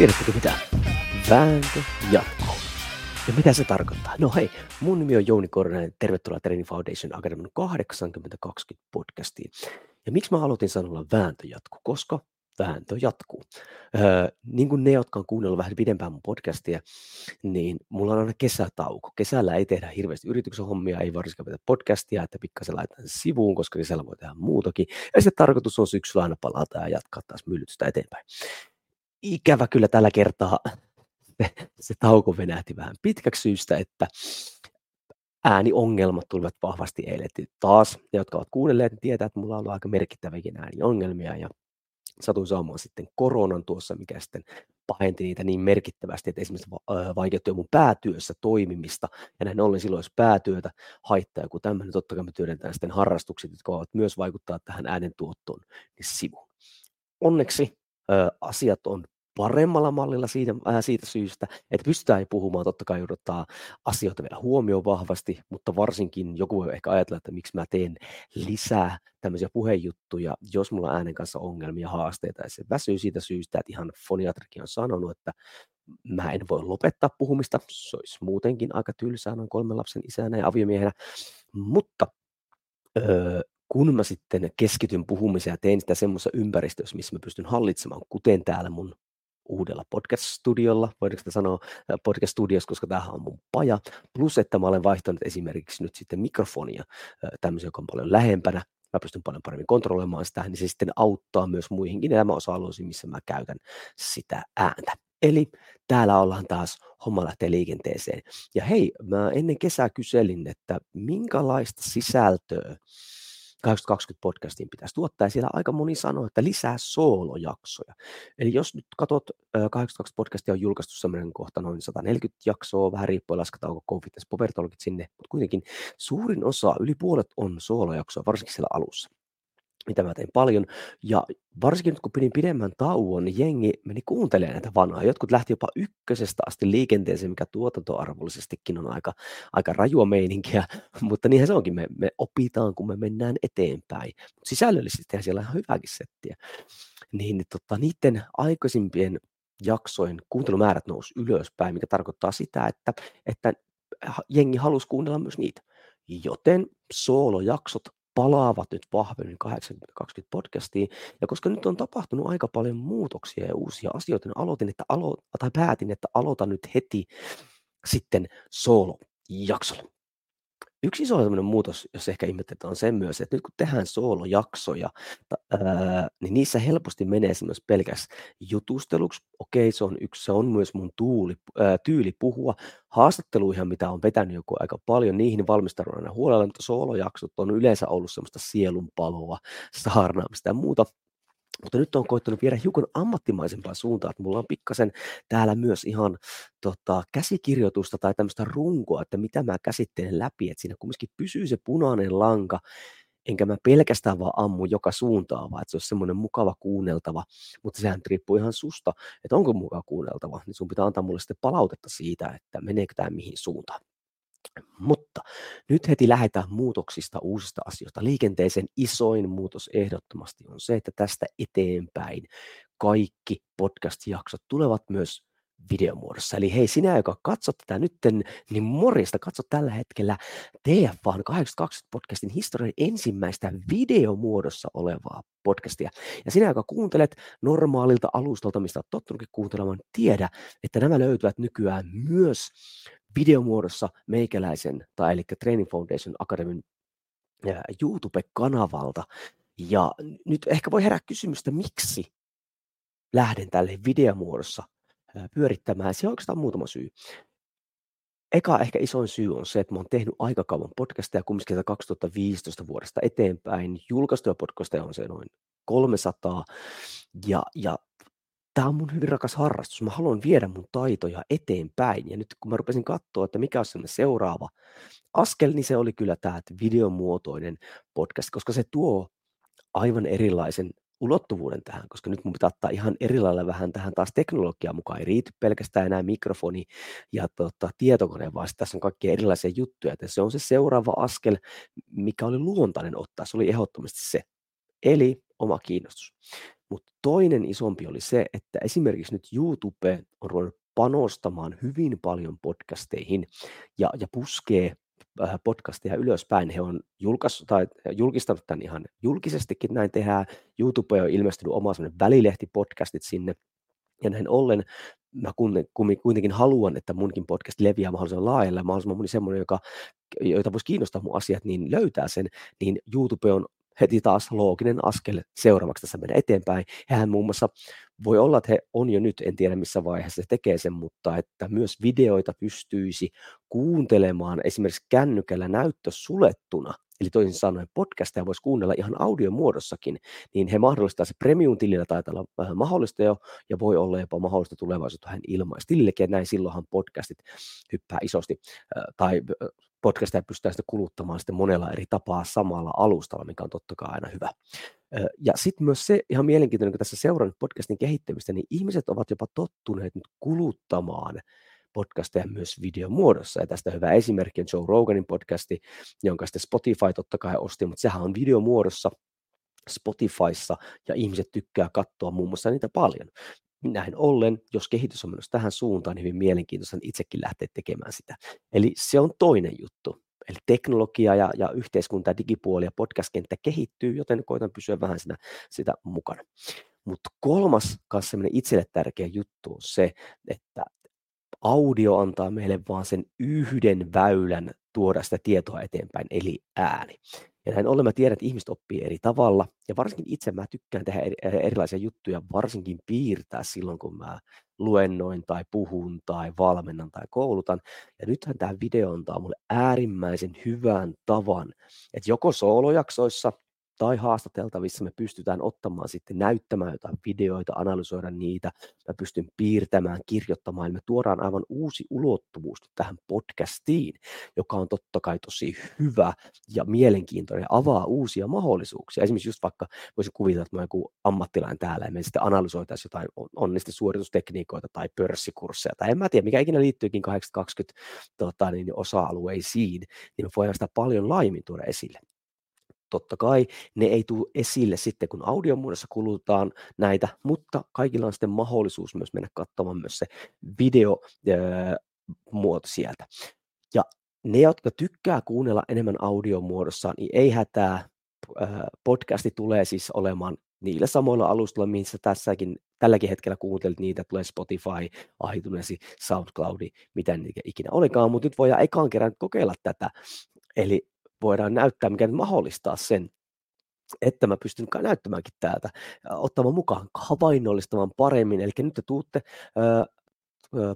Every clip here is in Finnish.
Tiedättekö mitä? Vääntö jatkuu. Ja mitä se tarkoittaa? No hei, mun nimi on Jouni Korhonen, tervetuloa Training Foundation Academy 8020 podcastiin. Ja miksi mä aloitin sanolla vääntö jatkuu? Koska vääntö jatkuu. Öö, niin kuin ne, jotka on kuunnellut vähän pidempään mun podcastia, niin mulla on aina kesätauko. Kesällä ei tehdä hirveästi yrityksen hommia, ei varsinkaan pitää podcastia, että pikkasen laitan sivuun, koska kesällä voi tehdä muutakin. Ja sitten tarkoitus on syksyllä aina palata ja jatkaa taas myllytystä eteenpäin. Ikävä kyllä tällä kertaa se, se tauko venähti vähän pitkäksi syystä, että ääniongelmat tulivat vahvasti eilen. Taas ne, jotka ovat kuunnelleet, niin tietää, että mulla on ollut aika merkittäviäkin ääniongelmia ja satuin saamaan sitten koronan tuossa, mikä sitten pahenti niitä niin merkittävästi, että esimerkiksi vaikeutti mun päätyössä toimimista, ja näin ollen silloin, jos päätyötä haittaa joku tämmöinen, niin totta kai me työnnetään sitten harrastukset, jotka voivat myös vaikuttaa tähän äänen tuottoon, niin sivuun. Onneksi ö, asiat on paremmalla mallilla siitä, äh, siitä syystä, että pystytään puhumaan, totta kai odottaa asioita vielä huomioon vahvasti, mutta varsinkin joku voi ehkä ajatella, että miksi mä teen lisää tämmöisiä puhejuttuja, jos mulla on äänen kanssa ongelmia, haasteita, ja se väsyy siitä syystä, että ihan foniatrikin on sanonut, että mä en voi lopettaa puhumista, se olisi muutenkin aika tylsää noin kolmen lapsen isänä ja aviomiehenä, mutta öö, kun mä sitten keskityn puhumiseen ja teen sitä semmoisessa ympäristössä, missä mä pystyn hallitsemaan, kuten täällä mun uudella podcast-studiolla, voidaanko sitä sanoa podcast-studios, koska tämähän on mun paja, plus että mä olen vaihtanut esimerkiksi nyt sitten mikrofonia, tämmöisiä, joka on paljon lähempänä, mä pystyn paljon paremmin kontrolloimaan sitä, niin se sitten auttaa myös muihinkin elämäosa-alueisiin, missä mä käytän sitä ääntä. Eli täällä ollaan taas, homma lähtee liikenteeseen. Ja hei, mä ennen kesää kyselin, että minkälaista sisältöä 820 podcastiin pitäisi tuottaa, ja siellä aika moni sanoo, että lisää soolojaksoja. Eli jos nyt katsot, 820 podcastia on julkaistu semmoinen kohta noin 140 jaksoa, vähän riippuen lasketaanko Confidence Povertologit sinne, mutta kuitenkin suurin osa, yli puolet on soolojaksoa, varsinkin siellä alussa mitä mä tein paljon. Ja varsinkin nyt kun pidin pidemmän tauon, niin jengi meni kuuntelemaan näitä vanhoja. Jotkut lähti jopa ykkösestä asti liikenteeseen, mikä tuotantoarvollisestikin on aika, aika rajua meininkiä, mutta niinhän se onkin, me, me opitaan, kun me mennään eteenpäin. Mutta sisällöllisesti siellä on ihan hyväkin settiä. Niin, niin tota, niiden aikaisimpien jaksojen kuuntelumäärät nousi ylöspäin, mikä tarkoittaa sitä, että, että jengi halusi kuunnella myös niitä. Joten soolojaksot palaavat nyt vahvemmin 80-20 podcastiin. Ja koska nyt on tapahtunut aika paljon muutoksia ja uusia asioita, niin aloitin, että alo- tai päätin, että aloitan nyt heti sitten solo-jaksolla. Yksi iso muutos, jos ehkä ihmettelet, on se myös, että nyt kun tehdään soolojaksoja, ää, niin niissä helposti menee myös pelkäs jutusteluksi. Okei, se on yksi, se on myös mun tuuli, ää, tyyli puhua. Haastatteluihin, mitä on vetänyt joku aika paljon, niihin valmistaudun aina huolella, mutta soolojaksot on yleensä ollut semmoista sielunpaloa, saarnaamista ja muuta. Mutta nyt on koittanut viedä hiukan ammattimaisempaa suuntaan, että mulla on pikkasen täällä myös ihan tota, käsikirjoitusta tai tämmöistä runkoa, että mitä mä käsittelen läpi, että siinä kumminkin pysyy se punainen lanka, enkä mä pelkästään vaan ammu joka suuntaan, vaan että se olisi semmoinen mukava kuunneltava, mutta sehän riippuu ihan susta, että onko mukava kuunneltava, niin sun pitää antaa mulle sitten palautetta siitä, että meneekö tämä mihin suuntaan. Mutta nyt heti lähdetään muutoksista, uusista asioista. Liikenteeseen isoin muutos ehdottomasti on se, että tästä eteenpäin kaikki podcast-jaksot tulevat myös videomuodossa. Eli hei, sinä, joka katsot tätä nytten, niin morjesta, katso tällä hetkellä TF1 820 podcastin historian ensimmäistä videomuodossa olevaa podcastia. Ja sinä, joka kuuntelet normaalilta alustalta, mistä olet tottunutkin kuuntelemaan, tiedä, että nämä löytyvät nykyään myös videomuodossa meikäläisen, tai eli Training Foundation Academyn YouTube-kanavalta. Ja nyt ehkä voi herää kysymystä, miksi lähden tälle videomuodossa pyörittämään. Se on oikeastaan muutama syy. Eka ehkä isoin syy on se, että mä oon tehnyt aika kauan podcasteja, kumminkin 2015 vuodesta eteenpäin. Julkaistuja podcasteja on se noin 300. Ja, ja tämä on mun hyvin rakas harrastus. Mä haluan viedä mun taitoja eteenpäin. Ja nyt kun mä rupesin katsoa, että mikä on seuraava askel, niin se oli kyllä tämä että videomuotoinen podcast, koska se tuo aivan erilaisen ulottuvuuden tähän, koska nyt mun pitää ottaa ihan eri lailla vähän tähän taas teknologiaa mukaan. Ei riity pelkästään enää mikrofoni ja tota, tietokone, vaan tässä on kaikkia erilaisia juttuja. Ja se on se seuraava askel, mikä oli luontainen ottaa. Se oli ehdottomasti se. Eli oma kiinnostus. Mutta toinen isompi oli se, että esimerkiksi nyt YouTube on ruvennut panostamaan hyvin paljon podcasteihin ja, ja puskee äh, podcasteja ylöspäin. He on julkaisu, tai julkistanut tämän ihan julkisestikin, näin tehdään. YouTube on ilmestynyt oma välilehti-podcastit sinne, ja näin ollen mä kuitenkin haluan, että munkin podcast leviää mahdollisimman laajalle, mahdollisimman moni semmoinen, joka, joita voisi kiinnostaa mun asiat, niin löytää sen, niin YouTube on heti taas looginen askel seuraavaksi tässä mennä eteenpäin. Hän muun muassa voi olla, että he on jo nyt, en tiedä missä vaiheessa se tekee sen, mutta että myös videoita pystyisi kuuntelemaan esimerkiksi kännykällä näyttö sulettuna Eli toisin sanoen podcasteja voisi kuunnella ihan audiomuodossakin, niin he mahdollistaa se premium-tilillä taitaa olla vähän mahdollista jo, ja voi olla jopa mahdollista tulevaisuutta vähän ilmaistilillekin, näin silloinhan podcastit hyppää isosti, tai podcasteja pystytään sitten kuluttamaan sitten monella eri tapaa samalla alustalla, mikä on totta kai aina hyvä. Ja sitten myös se ihan mielenkiintoinen, kun tässä seurannut podcastin kehittämistä, niin ihmiset ovat jopa tottuneet nyt kuluttamaan podcasteja myös videomuodossa. Ja tästä hyvä esimerkki on Joe Roganin podcasti, jonka sitten Spotify totta kai osti, mutta sehän on videomuodossa Spotifyssa ja ihmiset tykkää katsoa muun muassa niitä paljon. Näin ollen, jos kehitys on menossa tähän suuntaan, niin hyvin mielenkiintoista itsekin lähteä tekemään sitä. Eli se on toinen juttu. Eli teknologia ja, ja yhteiskunta, digipuoli ja podcast-kenttä kehittyy, joten koitan pysyä vähän sitä, sitä mukana. Mutta kolmas kanssa itselle tärkeä juttu on se, että audio antaa meille vaan sen yhden väylän tuoda sitä tietoa eteenpäin, eli ääni. Ja näin ollen mä tiedän, että ihmiset oppii eri tavalla, ja varsinkin itse mä tykkään tehdä erilaisia juttuja, varsinkin piirtää silloin, kun mä luennoin tai puhun tai valmennan tai koulutan. Ja nythän tämä video antaa mulle äärimmäisen hyvän tavan, että joko soolojaksoissa tai haastateltavissa me pystytään ottamaan sitten näyttämään jotain videoita, analysoida niitä, mä pystyn piirtämään, kirjoittamaan, me tuodaan aivan uusi ulottuvuus tähän podcastiin, joka on totta kai tosi hyvä ja mielenkiintoinen ja avaa uusia mahdollisuuksia. Esimerkiksi just vaikka voisin kuvitella, että mä joku ammattilainen täällä ja me sitten analysoitaisiin jotain onnista suoritustekniikoita tai pörssikursseja tai en mä tiedä, mikä ikinä liittyykin 820 tota, niin osa-alueisiin, niin me voidaan sitä paljon laajemmin tuoda esille totta kai ne ei tule esille sitten, kun audiomuodossa kulutaan näitä, mutta kaikilla on sitten mahdollisuus myös mennä katsomaan myös se videomuoto sieltä. Ja ne, jotka tykkää kuunnella enemmän audiomuodossa, niin ei hätää, podcasti tulee siis olemaan niillä samoilla alustoilla, missä tässäkin, tälläkin hetkellä kuuntelit niitä, tulee Spotify, iTunes, SoundCloud, mitä niitä ikinä olikaan, mutta nyt voidaan ekaan kerran kokeilla tätä. Eli voidaan näyttää, mikä mahdollistaa sen, että mä pystyn näyttämäänkin täältä, ottamaan mukaan, havainnollistamaan paremmin. Eli nyt te tuutte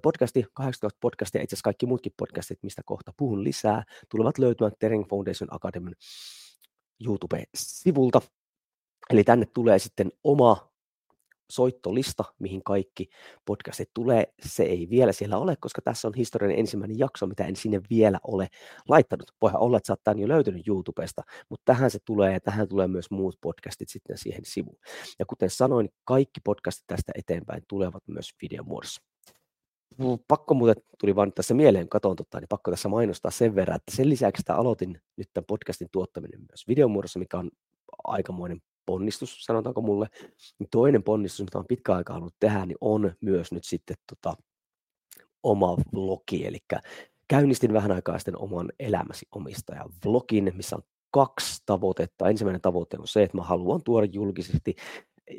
podcasti, 18 podcastia, itse asiassa kaikki muutkin podcastit, mistä kohta puhun lisää, tulevat löytymään Tering Foundation Academyn YouTube-sivulta. Eli tänne tulee sitten oma soittolista, mihin kaikki podcastit tulee. Se ei vielä siellä ole, koska tässä on historian ensimmäinen jakso, mitä en sinne vielä ole laittanut. Voihan olla, että sä jo löytynyt YouTubesta, mutta tähän se tulee ja tähän tulee myös muut podcastit sitten siihen sivuun. Ja kuten sanoin, kaikki podcastit tästä eteenpäin tulevat myös videomuodossa. Pakko muuten tuli vaan tässä mieleen, katon totta, niin pakko tässä mainostaa sen verran, että sen lisäksi, että aloitin nyt tämän podcastin tuottaminen myös videomuodossa, mikä on aikamoinen ponnistus, sanotaanko mulle. Niin toinen ponnistus, mitä olen pitkään aikaa halunnut tehdä, niin on myös nyt sitten tota, oma vlogi, eli käynnistin vähän aikaa sitten oman elämäsi omistajan vlogin, missä on kaksi tavoitetta. Ensimmäinen tavoite on se, että mä haluan tuoda julkisesti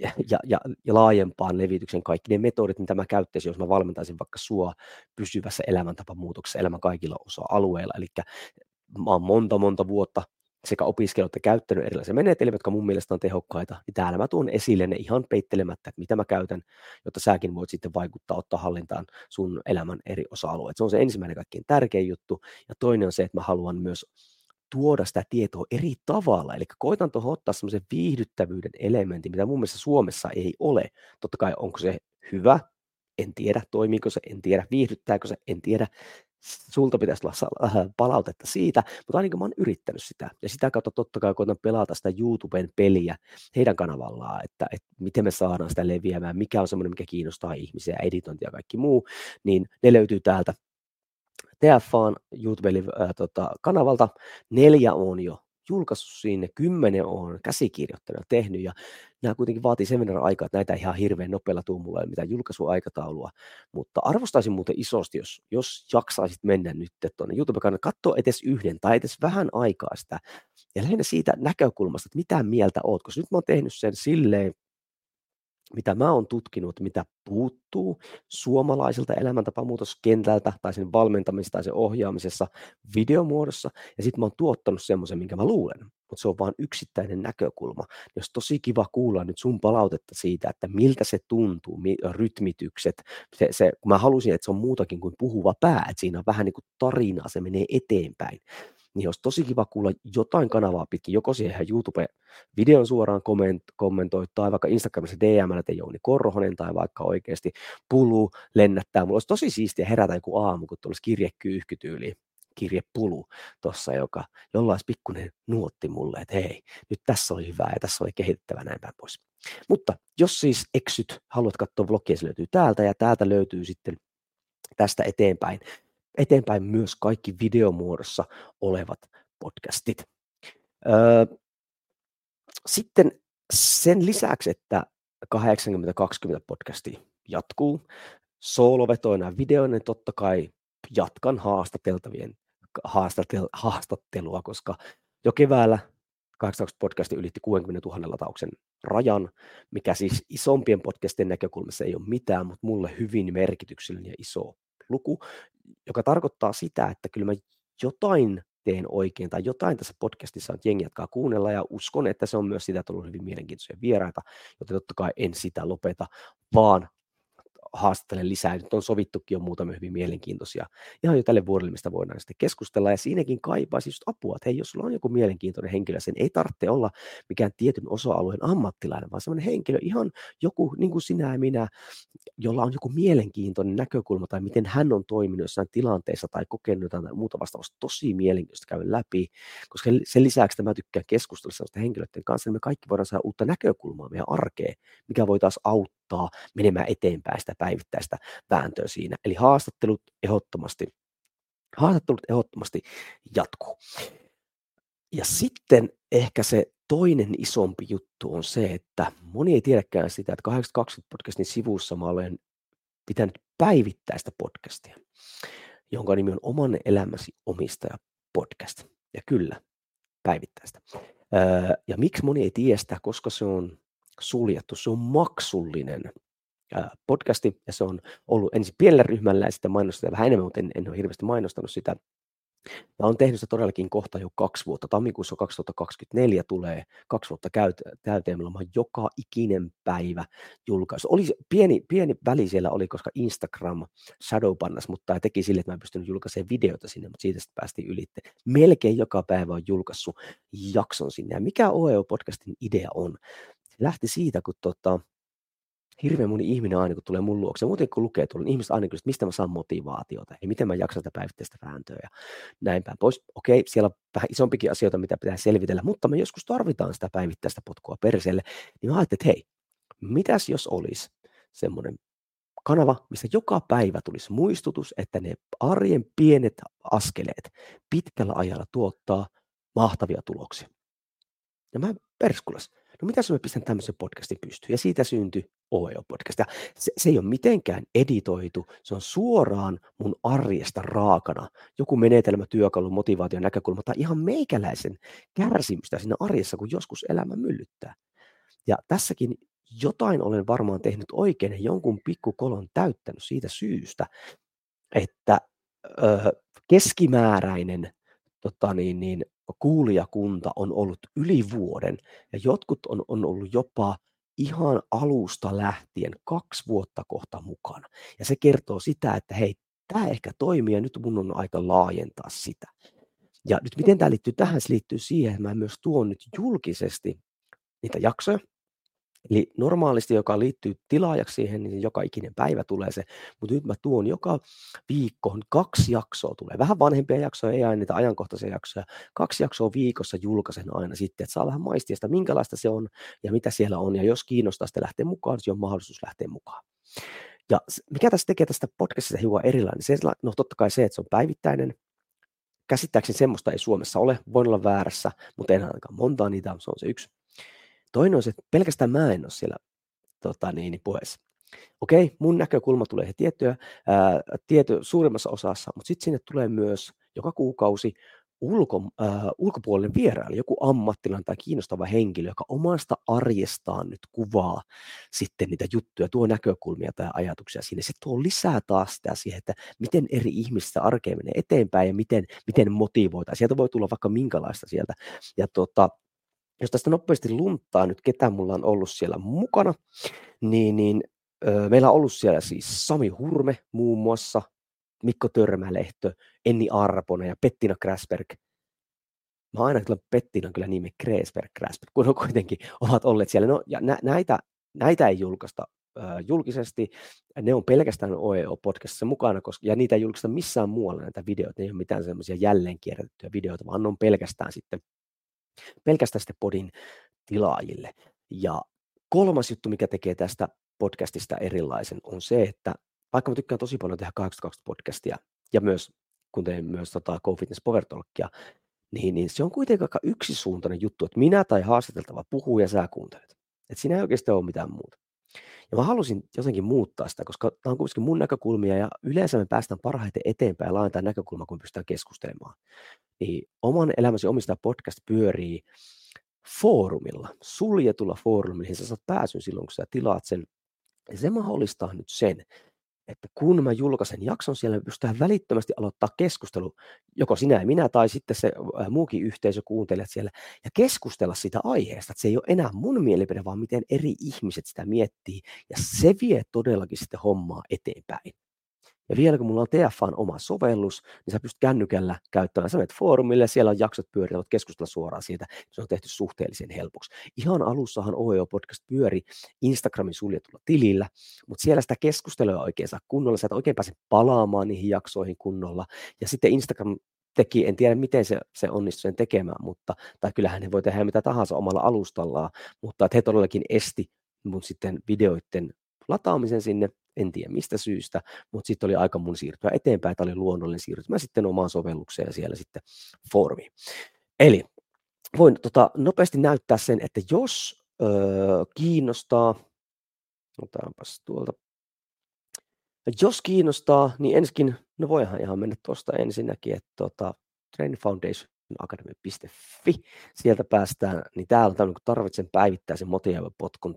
ja, ja, ja laajempaan levityksen kaikki ne metodit, mitä mä käyttäisin, jos mä valmentaisin vaikka sua pysyvässä elämäntapamuutoksessa elämän kaikilla osa-alueilla. Eli mä oon monta, monta vuotta sekä opiskelijat että käyttänyt erilaisia menetelmiä, jotka mun mielestä on tehokkaita, niin täällä mä tuon esille ne ihan peittelemättä, että mitä mä käytän, jotta säkin voit sitten vaikuttaa, ottaa hallintaan sun elämän eri osa-alueet. Se on se ensimmäinen kaikkein tärkein juttu. Ja toinen on se, että mä haluan myös tuoda sitä tietoa eri tavalla. Eli koitan tuohon ottaa semmoisen viihdyttävyyden elementin, mitä mun mielestä Suomessa ei ole. Totta kai onko se hyvä, en tiedä, toimiiko se, en tiedä, viihdyttääkö se, en tiedä sulta pitäisi olla äh, palautetta siitä, mutta ainakin mä oon yrittänyt sitä. Ja sitä kautta totta kai koitan pelata sitä YouTuben peliä heidän kanavallaan, että, että miten me saadaan sitä leviämään, mikä on semmoinen, mikä kiinnostaa ihmisiä, editointi ja kaikki muu, niin ne löytyy täältä TFAn YouTube-kanavalta. Tota, neljä on jo julkaissut sinne, kymmenen on käsikirjoittanut tehnyt. Ja nämä kuitenkin vaatii verran aikaa, että näitä ihan hirveän nopealla tuu mulla ei mitään julkaisuaikataulua, mutta arvostaisin muuten isosti, jos, jos jaksaisit mennä nyt tuonne YouTube-kanalle, katsoa edes yhden tai edes vähän aikaa sitä. Ja lähinnä siitä näkökulmasta, että mitä mieltä oot, koska nyt mä oon tehnyt sen silleen, mitä mä oon tutkinut, mitä puuttuu suomalaiselta elämäntapamuutoskentältä tai sen valmentamisessa tai sen ohjaamisessa videomuodossa, ja sitten mä oon tuottanut semmoisen, minkä mä luulen, mutta se on vain yksittäinen näkökulma. Jos tosi kiva kuulla nyt sun palautetta siitä, että miltä se tuntuu, rytmitykset, se, se, kun mä halusin, että se on muutakin kuin puhuva pää, että siinä on vähän niin kuin tarinaa, se menee eteenpäin, niin olisi tosi kiva kuulla jotain kanavaa pitkin, joko siihen YouTube-videon suoraan komment, kommentoi, tai vaikka Instagramissa DM, että Jouni Korhonen, tai vaikka oikeasti Pulu lennättää. Mulla olisi tosi siistiä herätä joku aamu, kun tulisi kirjekyyhkytyyli, kirjepulu tuossa, joka, jolla olisi pikkuinen nuotti mulle, että hei, nyt tässä oli hyvää ja tässä oli kehittävä näin päin pois. Mutta jos siis eksyt, haluat katsoa vlogia, se löytyy täältä ja täältä löytyy sitten tästä eteenpäin eteenpäin myös kaikki videomuodossa olevat podcastit. sitten sen lisäksi, että 80-20 podcasti jatkuu, soolovetoina videoina, niin totta kai jatkan haastateltavien haastatel, haastattelua, koska jo keväällä 18 podcasti ylitti 60 000 latauksen rajan, mikä siis isompien podcastien näkökulmassa ei ole mitään, mutta mulle hyvin merkityksellinen ja iso luku, joka tarkoittaa sitä, että kyllä mä jotain teen oikein tai jotain tässä podcastissa on, että jengi jatkaa kuunnella ja uskon, että se on myös sitä, että on ollut hyvin mielenkiintoisia vieraita, joten totta kai en sitä lopeta, vaan haastattelen lisää. Nyt on sovittukin jo muutamia hyvin mielenkiintoisia ihan jo tälle vuodelle, mistä voidaan sitten keskustella. Ja siinäkin kaipaisi just apua, että hei, jos sulla on joku mielenkiintoinen henkilö, sen ei tarvitse olla mikään tietyn osa-alueen ammattilainen, vaan sellainen henkilö, ihan joku niin kuin sinä ja minä, jolla on joku mielenkiintoinen näkökulma tai miten hän on toiminut jossain tilanteessa tai kokenut jotain tai muuta vastaavasta tosi mielenkiintoista käydä läpi, koska sen lisäksi että mä tykkään keskustella sellaisten henkilöiden kanssa, niin me kaikki voidaan saada uutta näkökulmaa meidän arkeen, mikä voi taas auttaa menemään eteenpäin sitä päivittäistä vääntöä siinä. Eli haastattelut ehdottomasti, haastattelut ehdottomasti jatkuu. Ja sitten ehkä se toinen isompi juttu on se, että moni ei tiedäkään sitä, että 820 podcastin sivussa mä olen pitänyt päivittäistä podcastia, jonka nimi on Oman elämäsi omistaja podcast. Ja kyllä, päivittäistä. ja miksi moni ei tiedä sitä, koska se on suljettu, se on maksullinen podcasti, ja se on ollut ensin pienellä ryhmällä ja sitten mainostetaan vähän enemmän, mutta en, en ole hirveästi mainostanut sitä. Mä olen tehnyt sitä todellakin kohta jo kaksi vuotta. Tammikuussa 2024 tulee kaksi vuotta täyteen. Meillä on joka ikinen päivä julkaisu. Oli pieni, pieni väli siellä oli, koska Instagram shadowpannas, mutta teki sille, että mä en pystynyt julkaisemaan videota sinne, mutta siitä sitten päästiin ylitte. Melkein joka päivä on julkaissut jakson sinne. Ja mikä OEO-podcastin idea on? Se lähti siitä, kun tota, hirveän moni ihminen aina, kun tulee mun luokse, muuten kun lukee tuolla, niin ihmiset aina kysyvät, mistä mä saan motivaatiota, ja miten mä jaksan sitä päivittäistä vääntöä, ja näin päin pois. Okei, siellä on vähän isompikin asioita, mitä pitää selvitellä, mutta me joskus tarvitaan sitä päivittäistä potkua perseelle, niin mä ajattelin, että hei, mitäs jos olisi semmoinen kanava, missä joka päivä tulisi muistutus, että ne arjen pienet askeleet pitkällä ajalla tuottaa mahtavia tuloksia. Ja mä perskulas, no mitä mä pistän tämmöisen podcastin pystyyn? Ja siitä syntyi OEO-podcast. Ja se, se ei ole mitenkään editoitu, se on suoraan mun arjesta raakana. Joku menetelmä, työkalu, motivaation näkökulma tai ihan meikäläisen kärsimystä siinä arjessa, kun joskus elämä myllyttää. Ja tässäkin jotain olen varmaan tehnyt oikein ja jonkun pikkukolon täyttänyt siitä syystä, että ö, keskimääräinen tota niin, niin, kuulijakunta on ollut yli vuoden ja jotkut on, on ollut jopa ihan alusta lähtien kaksi vuotta kohta mukana. Ja se kertoo sitä, että hei, tämä ehkä toimii ja nyt mun on aika laajentaa sitä. Ja nyt miten tämä liittyy tähän? Se liittyy siihen, että mä myös tuon nyt julkisesti niitä jaksoja, Eli normaalisti, joka liittyy tilaajaksi siihen, niin joka ikinen päivä tulee se, mutta nyt mä tuon joka viikko kaksi jaksoa tulee. Vähän vanhempia jaksoja, ei aina niitä ajankohtaisia jaksoja. Kaksi jaksoa viikossa julkaisen aina sitten, että saa vähän maistia sitä, minkälaista se on ja mitä siellä on. Ja jos kiinnostaa sitä lähteä mukaan, niin on mahdollisuus lähteä mukaan. Ja mikä tässä tekee tästä podcastista hiukan erilainen? Se, no totta kai se, että se on päivittäinen, käsittääkseni semmoista ei Suomessa ole, voin olla väärässä, mutta en ainakaan montaa niitä, se on se yksi. Toinen on se, että pelkästään mä en ole siellä tota, niin, niin puheessa. Okei, mun näkökulma tulee tiettyä, ää, tiety, suurimmassa osassa, mutta sitten sinne tulee myös joka kuukausi ulko, äh, ulkopuolinen vieraili, joku ammattilainen tai kiinnostava henkilö, joka omasta arjestaan nyt kuvaa sitten niitä juttuja, tuo näkökulmia tai ajatuksia sinne. Se tuo lisää taas sitä siihen, että miten eri ihmistä arkeen menee eteenpäin ja miten, miten motivoitaan. Sieltä voi tulla vaikka minkälaista sieltä. Ja tota, jos tästä nopeasti lunttaa nyt, ketä mulla on ollut siellä mukana, niin, niin ö, meillä on ollut siellä siis Sami Hurme muun muassa, Mikko Törmälehtö, Enni Arponen ja Pettina Gräsberg. Mä aina kyllä Pettina kyllä nimi Gräsberg, Gräsberg, kun on kuitenkin ovat olleet siellä. No, ja nä, näitä, näitä ei julkaista äh, julkisesti. Ne on pelkästään OEO-podcastissa mukana, koska, ja niitä ei julkaista missään muualla näitä videoita. Ne ei ole mitään semmoisia jälleen kierrätettyjä videoita, vaan ne on pelkästään sitten, pelkästään sitten podin tilaajille. Ja kolmas juttu, mikä tekee tästä podcastista erilaisen, on se, että vaikka mä tykkään tosi paljon tehdä 82 podcastia ja myös, kun teen myös tota GoFitness Power Talkia, niin, niin se on kuitenkin aika yksisuuntainen juttu, että minä tai haastateltava puhuu ja sä kuuntelet. Että siinä ei oikeastaan ole mitään muuta. Ja mä halusin jotenkin muuttaa sitä, koska tämä on kuitenkin mun näkökulmia ja yleensä me päästään parhaiten eteenpäin ja laajentaa näkökulmaa, kun pystytään keskustelemaan. Niin oman elämäsi omista podcast pyörii foorumilla, suljetulla foorumilla, mihin sä saat pääsyn silloin, kun sä tilaat sen. Ja se mahdollistaa nyt sen, että kun mä julkaisen jakson siellä, me pystytään välittömästi aloittaa keskustelu, joko sinä ja minä tai sitten se muukin yhteisö kuuntelijat siellä, ja keskustella sitä aiheesta, että se ei ole enää mun mielipide, vaan miten eri ihmiset sitä miettii, ja se vie todellakin sitten hommaa eteenpäin. Ja vielä kun mulla on TFAn oma sovellus, niin sä pystyt kännykällä käyttämään. Sä menet foorumille siellä on jaksot pyöriä, voit keskustella suoraan siitä. Se on tehty suhteellisen helpoksi. Ihan alussahan OEO-podcast pyöri Instagramin suljetulla tilillä, mutta siellä sitä keskustelua oikein saa kunnolla. Sä et oikein pääse palaamaan niihin jaksoihin kunnolla. Ja sitten Instagram teki, en tiedä miten se, se onnistui sen tekemään, mutta, tai kyllähän he voi tehdä mitä tahansa omalla alustallaan, mutta että he todellakin esti mun sitten videoiden lataamisen sinne, en tiedä mistä syystä, mutta sitten oli aika mun siirtyä eteenpäin, tämä oli luonnollinen siirtymä sitten omaan sovellukseen ja siellä sitten foorumiin. Eli voin tota, nopeasti näyttää sen, että jos öö, kiinnostaa, otetaanpas tuolta, jos kiinnostaa, niin ensikin, no voihan ihan mennä tuosta ensinnäkin, että tota, Training Foundation academy.fi, sieltä päästään, niin täällä on tämmöinen, kun tarvitsen päivittää sen motivoivan potkun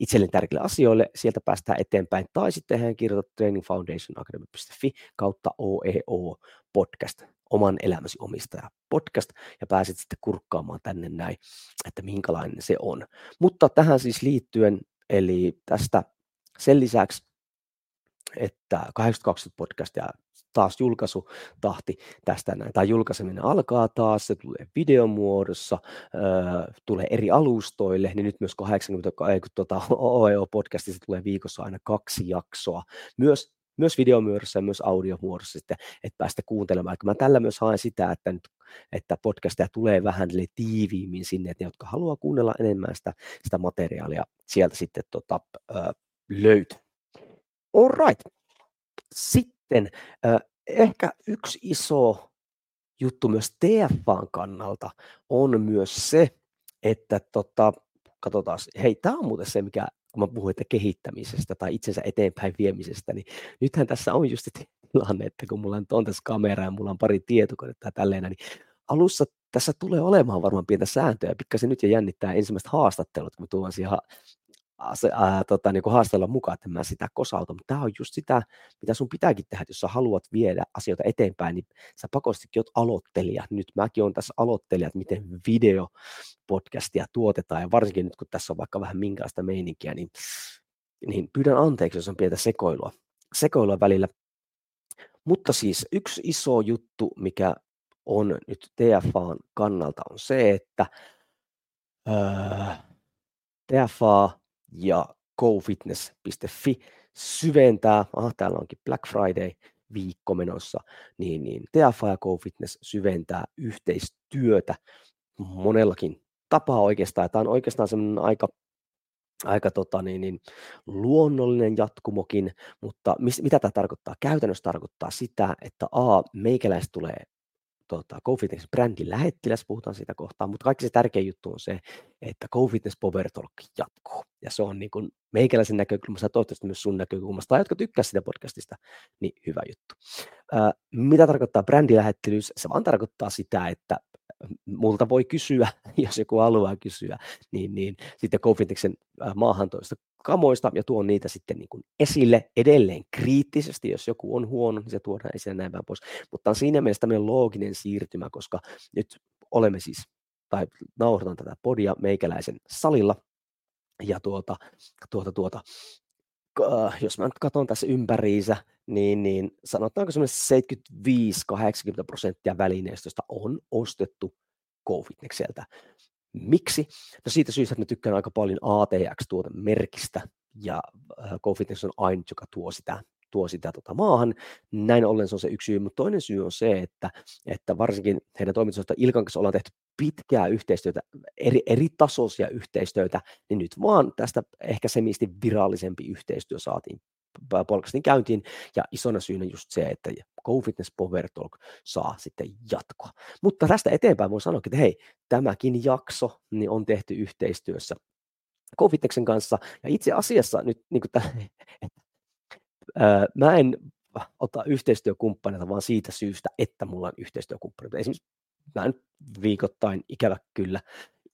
itselleni tärkeille asioille, sieltä päästään eteenpäin, tai sitten hän kirjoittaa trainingfoundationacademy.fi kautta OEO podcast, oman elämäsi omistaja podcast, ja pääset sitten kurkkaamaan tänne näin, että minkälainen se on. Mutta tähän siis liittyen, eli tästä sen lisäksi, että 82 podcastia taas julkaisutahti tästä näin, tai julkaiseminen alkaa taas, se tulee videomuodossa, äh, tulee eri alustoille, niin nyt myös 80, ei, kun tuota, OEO-podcastissa tulee viikossa aina kaksi jaksoa, myös myös videomuodossa ja myös audiomuodossa sitten, että päästä kuuntelemaan. Mä tällä myös haen sitä, että, nyt, että podcasteja tulee vähän tiiviimmin sinne, että ne, jotka haluaa kuunnella enemmän sitä, sitä materiaalia, sieltä sitten tota, äh, löytyy. All right. Sitten sitten ehkä yksi iso juttu myös TFAn kannalta on myös se, että tota, katsotaan, hei, tämä on muuten se, mikä, kun mä puhuin että kehittämisestä tai itsensä eteenpäin viemisestä, niin nythän tässä on just tilanne, että kun mulla on tässä kamera ja mulla on pari tietokonetta ja tälleen, niin alussa tässä tulee olemaan varmaan pientä sääntöä, pikkasen nyt ja jännittää ensimmäiset haastattelut, kun mä tuon siihen tota, niin haastella mukaan, että mä sitä kosauta, mutta tämä on just sitä, mitä sun pitääkin tehdä, jos sä haluat viedä asioita eteenpäin, niin sä pakostikin oot aloittelija. Nyt mäkin olen tässä aloittelija, että miten videopodcastia tuotetaan, ja varsinkin nyt, kun tässä on vaikka vähän minkälaista meininkiä, niin, niin pyydän anteeksi, jos on pientä sekoilua, sekoilua välillä. Mutta siis yksi iso juttu, mikä on nyt TFAn kannalta, on se, että öö, TFA ja gofitness.fi syventää, aha, täällä onkin Black Friday viikko menossa, niin, niin TFA ja GoFitness syventää yhteistyötä monellakin tapaa oikeastaan. Tämä on oikeastaan semmoinen aika aika tota, niin, niin, luonnollinen jatkumokin, mutta mis, mitä tämä tarkoittaa? Käytännössä tarkoittaa sitä, että A, meikäläiset tulee tota, GoFitness brändin lähettiläs, puhutaan siitä kohtaa, mutta kaikki se tärkein juttu on se, että GoFitness Power Talk jatkuu. Ja se on niin kuin meikäläisen näkökulmasta ja toivottavasti myös sun näkökulmasta, tai jotka tykkää sitä podcastista, niin hyvä juttu. Ää, mitä tarkoittaa brändilähettelyys? Se vaan tarkoittaa sitä, että multa voi kysyä, jos joku haluaa kysyä, niin, niin sitten GoFitnessin maahantoista kamoista ja tuon niitä sitten niin kuin esille edelleen kriittisesti, jos joku on huono, niin se tuodaan esille näin päin pois. Mutta on siinä mielessä tämmöinen looginen siirtymä, koska nyt olemme siis, tai nauhoitan tätä podia meikäläisen salilla, ja tuota, tuota, tuota, jos mä nyt katson tässä ympäriinsä, niin, niin sanotaanko semmoinen 75-80 prosenttia välineistöstä on ostettu GoFitnesseltä. Miksi? No siitä syystä, että mä tykkään aika paljon ATX-tuotemerkistä ja GoFitness on ainut, joka tuo sitä, tuo sitä tota maahan. Näin ollen se on se yksi syy, mutta toinen syy on se, että, että varsinkin heidän toimitusjohtaja Ilkan kanssa ollaan tehty pitkää yhteistyötä, eri, eri tasoisia yhteistyötä, niin nyt vaan tästä ehkä semisti virallisempi yhteistyö saatiin podcastin käyntiin, ja isona syynä just se, että Go Fitness Power Talk saa sitten jatkoa. Mutta tästä eteenpäin voin sanoa, että hei, tämäkin jakso niin on tehty yhteistyössä Go Fitnessin kanssa, ja itse asiassa nyt niin kuin tämän, ää, mä en ota yhteistyökumppaneita vaan siitä syystä, että mulla on yhteistyökumppaneita. Esimerkiksi mä nyt viikoittain ikävä kyllä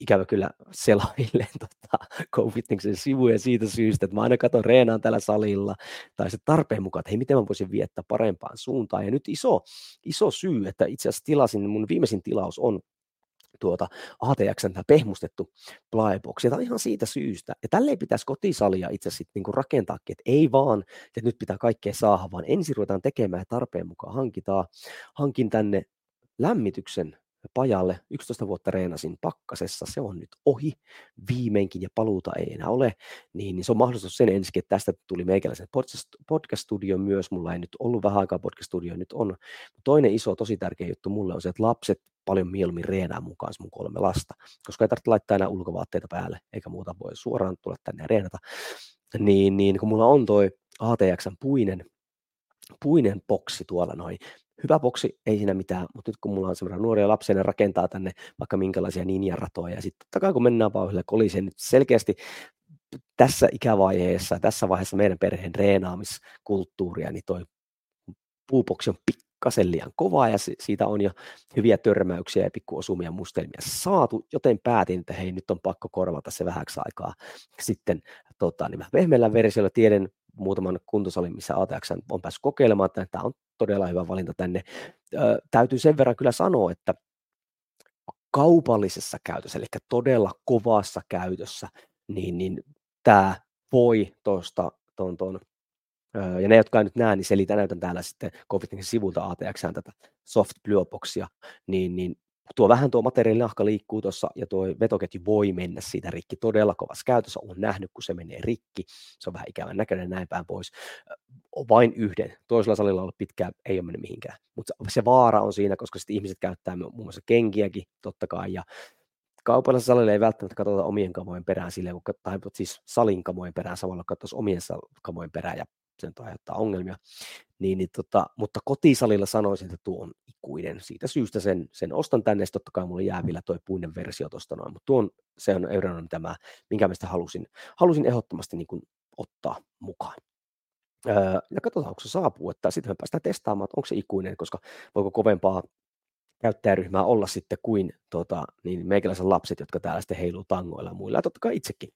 ikävä kyllä selaille tota, GoFitnessin sivuja siitä syystä, että mä aina katson reenaan tällä salilla, tai se tarpeen mukaan, että hei, miten mä voisin viettää parempaan suuntaan. Ja nyt iso, iso syy, että itse asiassa tilasin, mun viimeisin tilaus on tuota ATX tämä pehmustettu playbox. Ja tämä on ihan siitä syystä. Ja tälleen pitäisi kotisalia itse asiassa niinku rakentaakin, että ei vaan, että nyt pitää kaikkea saada, vaan ensin ruvetaan tekemään ja tarpeen mukaan hankitaan. Hankin tänne lämmityksen pajalle. 11 vuotta reenasin pakkasessa, se on nyt ohi viimeinkin ja paluuta ei enää ole, niin, niin se on mahdollisuus sen ensin, että tästä tuli meikäläisen podcast-studio myös, mulla ei nyt ollut vähän aikaa podcast-studio, nyt on. Toinen iso, tosi tärkeä juttu mulle on se, että lapset paljon mieluummin reenaa mukaan mun kolme lasta, koska ei tarvitse laittaa enää ulkovaatteita päälle, eikä muuta voi suoraan tulla tänne ja reenata. Niin, niin kun mulla on toi ATXn puinen, puinen boksi tuolla noin, hyvä boksi, ei siinä mitään, mutta nyt kun mulla on semmoinen nuoria lapsia, ne rakentaa tänne vaikka minkälaisia ninjaratoja, ja sitten totta kai kun mennään vaan yhdelle koliseen, nyt selkeästi tässä ikävaiheessa, tässä vaiheessa meidän perheen reenaamiskulttuuria, niin toi puuboksi on pikkasen liian kova ja siitä on jo hyviä törmäyksiä ja pikkuosumia mustelmia saatu, joten päätin, että hei nyt on pakko korvata se vähäksi aikaa. Sitten tota, niin pehmeällä versiolla tiedän muutaman kuntosalin, missä ATX on päässyt kokeilemaan, että tämä on todella hyvä valinta tänne. Ö, täytyy sen verran kyllä sanoa, että kaupallisessa käytössä, eli todella kovassa käytössä, niin, niin tämä voi tuosta ton, ton, ja ne, jotka ei nyt näe, niin selitän, näytän täällä sitten Covidin sivulta ATX tätä soft blueboxia, niin, niin tuo vähän tuo materiaalinahka liikkuu tuossa ja tuo vetoketju voi mennä siitä rikki todella kovassa käytössä. Olen nähnyt, kun se menee rikki. Se on vähän ikävän näköinen näin päin pois. Vain yhden. Toisella salilla ollut pitkään, ei ole mennyt mihinkään. Mutta se vaara on siinä, koska sitten ihmiset käyttää muun muassa kenkiäkin totta kai. Ja kaupallisella salilla ei välttämättä katsota omien kamojen perään silleen, tai siis salin kamojen perään samalla katsoisi omien kamojen perään ja sen aiheuttaa ongelmia. Niin, niin tota, mutta kotisalilla sanoisin, että tuo on ikuinen. Siitä syystä sen, sen ostan tänne, totta kai mulle jää vielä tuo puinen versio tuosta noin, mutta tuon, se on Euronon tämä, minkä mielestä halusin, halusin ehdottomasti niin kuin ottaa mukaan. Öö, ja katsotaan, onko se saapuu, että sitten me päästään testaamaan, että onko se ikuinen, koska voiko kovempaa käyttäjäryhmää olla sitten kuin tota, niin meikäläisen lapset, jotka täällä sitten heiluu tangoilla ja muilla, ja totta kai itsekin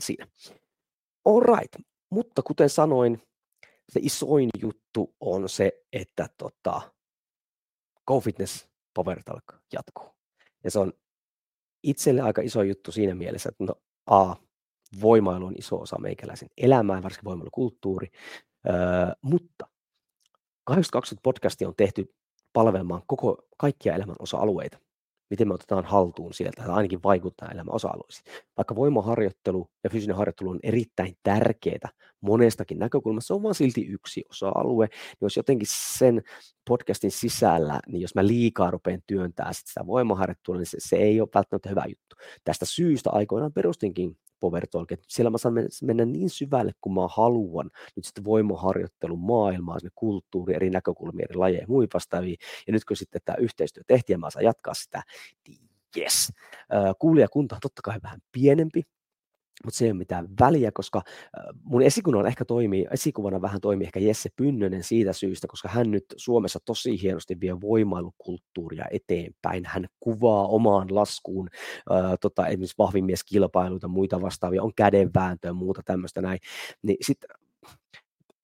siinä. All right. Mutta kuten sanoin, se isoin juttu on se, että tota, Go Fitness Power Talk jatkuu. Ja se on itselle aika iso juttu siinä mielessä, että no A, voimailu on iso osa meikäläisen elämää, varsinkin voimailukulttuuri, öö, mutta 820 podcasti on tehty palvelemaan koko, kaikkia elämän osa-alueita miten me otetaan haltuun sieltä, tai ainakin vaikuttaa elämän osa-alueisiin. Vaikka voimaharjoittelu ja fyysinen harjoittelu on erittäin tärkeää monestakin näkökulmasta, se on vain silti yksi osa-alue, niin jos jotenkin sen podcastin sisällä, niin jos mä liikaa rupean työntää sitä voimaharjoittelua, niin se, se ei ole välttämättä hyvä juttu. Tästä syystä aikoinaan perustinkin Power Talk, että siellä mä saan mennä niin syvälle kuin mä haluan nyt sitten voimaharjoittelun maailmaa, sinne kulttuuri, eri näkökulmia, eri lajeja ja muihin vastaaviin. Ja nyt kun sitten tämä yhteistyö tehtiin ja mä saan jatkaa sitä, niin yes. Kuulijakunta on totta kai vähän pienempi, mutta se ei ole mitään väliä, koska mun esikuvana ehkä toimii, esikuvana vähän toimii ehkä Jesse Pynnönen siitä syystä, koska hän nyt Suomessa tosi hienosti vie voimailukulttuuria eteenpäin. Hän kuvaa omaan laskuun ää, tota, esimerkiksi vahvimmieskilpailuita, muita vastaavia, on kädenvääntöä ja muuta tämmöistä näin. Niin sitten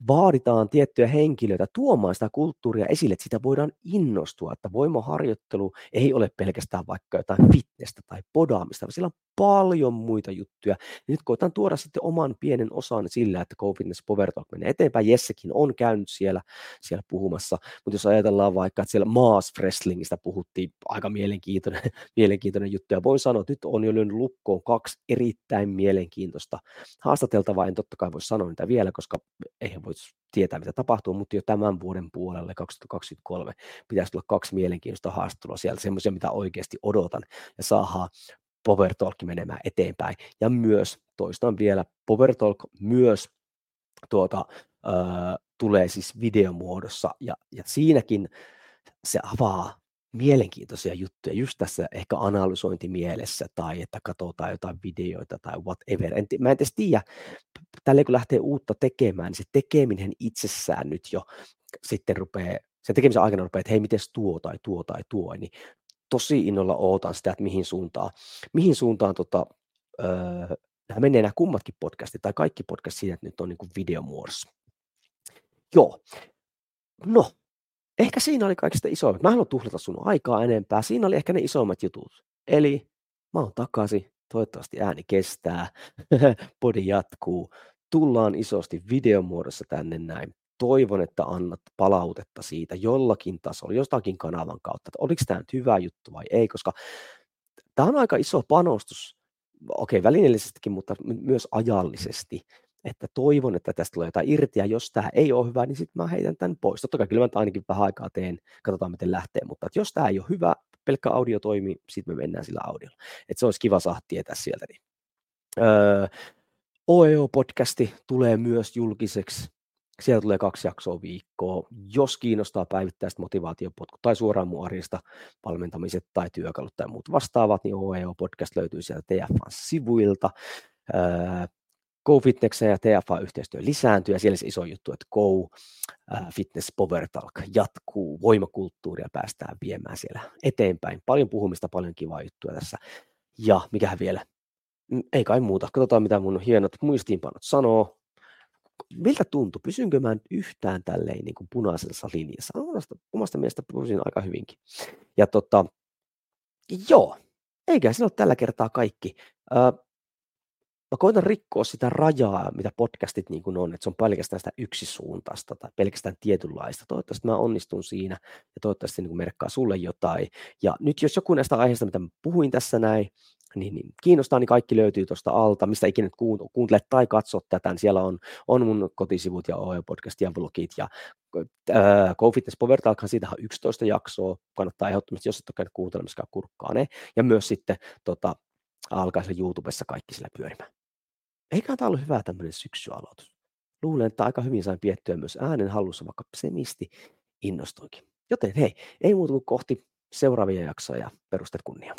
vaaditaan tiettyjä henkilöitä tuomaan sitä kulttuuria esille, että sitä voidaan innostua, että voimaharjoittelu ei ole pelkästään vaikka jotain fitnessä tai podaamista, vaan sillä on paljon muita juttuja. Ja nyt koitan tuoda sitten oman pienen osan sillä, että GoFitness Power Talk menee eteenpäin. Jessekin on käynyt siellä, siellä puhumassa, mutta jos ajatellaan vaikka, että siellä Maas Wrestlingistä puhuttiin, aika mielenkiintoinen, mielenkiintoinen juttu, ja voin sanoa, että nyt on jo lyönyt lukkoon kaksi erittäin mielenkiintoista haastateltavaa, en totta kai voi sanoa niitä vielä, koska eihän voi tietää, mitä tapahtuu, mutta jo tämän vuoden puolelle 2023 pitäisi tulla kaksi mielenkiintoista haastattelua sieltä, semmoisia, mitä oikeasti odotan, ja saadaan Power Talk menemään eteenpäin. Ja myös, toistan vielä, Power Talk myös tuota, äh, tulee siis videomuodossa, ja, ja siinäkin se avaa mielenkiintoisia juttuja just tässä ehkä analysointimielessä tai että katsotaan jotain videoita tai whatever. En, mä en edes tiedä, tälle kun lähtee uutta tekemään, niin se tekeminen itsessään nyt jo sitten rupeaa, se tekemisen aikana rupeaa, että hei, miten tuo tai tuo tai tuo, niin tosi innolla ootan sitä, että mihin suuntaan, mihin suuntaan tota, öö, nämä menee nämä kummatkin podcastit tai kaikki podcastit siinä, että nyt on niin videomuodossa. Joo. No, ehkä siinä oli kaikista isoimmat. Mä en halua tuhlata sun aikaa enempää. Siinä oli ehkä ne isommat jutut. Eli mä oon takaisin. Toivottavasti ääni kestää. Podi jatkuu. Tullaan isosti videomuodossa tänne näin toivon, että annat palautetta siitä jollakin tasolla, jostakin kanavan kautta, että oliko tämä nyt hyvä juttu vai ei, koska tämä on aika iso panostus, okei välineellisestikin, mutta myös ajallisesti, että toivon, että tästä tulee jotain irti, ja jos tämä ei ole hyvä, niin sitten mä heitän tämän pois. Totta kai kyllä mä ainakin vähän aikaa teen, katsotaan miten lähtee, mutta jos tämä ei ole hyvä, pelkkä audio toimii, sitten me mennään sillä audiolla. Että se olisi kiva saada tietää sieltä. Niin. Öö, OEO-podcasti tulee myös julkiseksi siellä tulee kaksi jaksoa viikkoa. Jos kiinnostaa päivittäistä motivaatiopotku tai suoraan mun arjesta valmentamiset tai työkalut tai muut vastaavat, niin OEO-podcast löytyy sieltä TFA-sivuilta. Go Fitness ja TFA-yhteistyö lisääntyy ja siellä se iso juttu, että Go Fitness Power Talk jatkuu, voimakulttuuria päästään viemään siellä eteenpäin. Paljon puhumista, paljon kivaa juttuja tässä. Ja mikähän vielä, mm, ei kai muuta. Katsotaan, mitä mun hienot muistiinpanot sanoo miltä tuntui? Pysynkö mä yhtään tälleen niin kuin punaisessa linjassa? Omasta, omasta mielestä pysyin aika hyvinkin. Ja tota, joo, eikä se ole tällä kertaa kaikki. Öö, mä koitan rikkoa sitä rajaa, mitä podcastit niin kuin on, että se on pelkästään sitä yksisuuntaista tai pelkästään tietynlaista. Toivottavasti mä onnistun siinä ja toivottavasti niin kuin merkkaa sulle jotain. Ja nyt jos joku näistä aiheista, mitä mä puhuin tässä näin, niin, niin kiinnostaa, niin kaikki löytyy tuosta alta, mistä ikinä kuuntelet tai katsot tätä, niin siellä on, on mun kotisivut ja OE-podcast ja blogit ja äh, Go Fitness Power Talkhan, siitä on 11 jaksoa, kannattaa ehdottomasti, jos et ole käynyt kuuntelemassa, kurkkaa ne, ja myös sitten tota, alkaa YouTubessa kaikki sillä pyörimään. Eikä tämä ollut hyvä tämmöinen syksyaloitus. Luulen, että aika hyvin sain piettyä myös äänen hallussa, vaikka semisti innostuinkin. Joten hei, ei muuta kuin kohti seuraavia jaksoja ja perustet kunnia.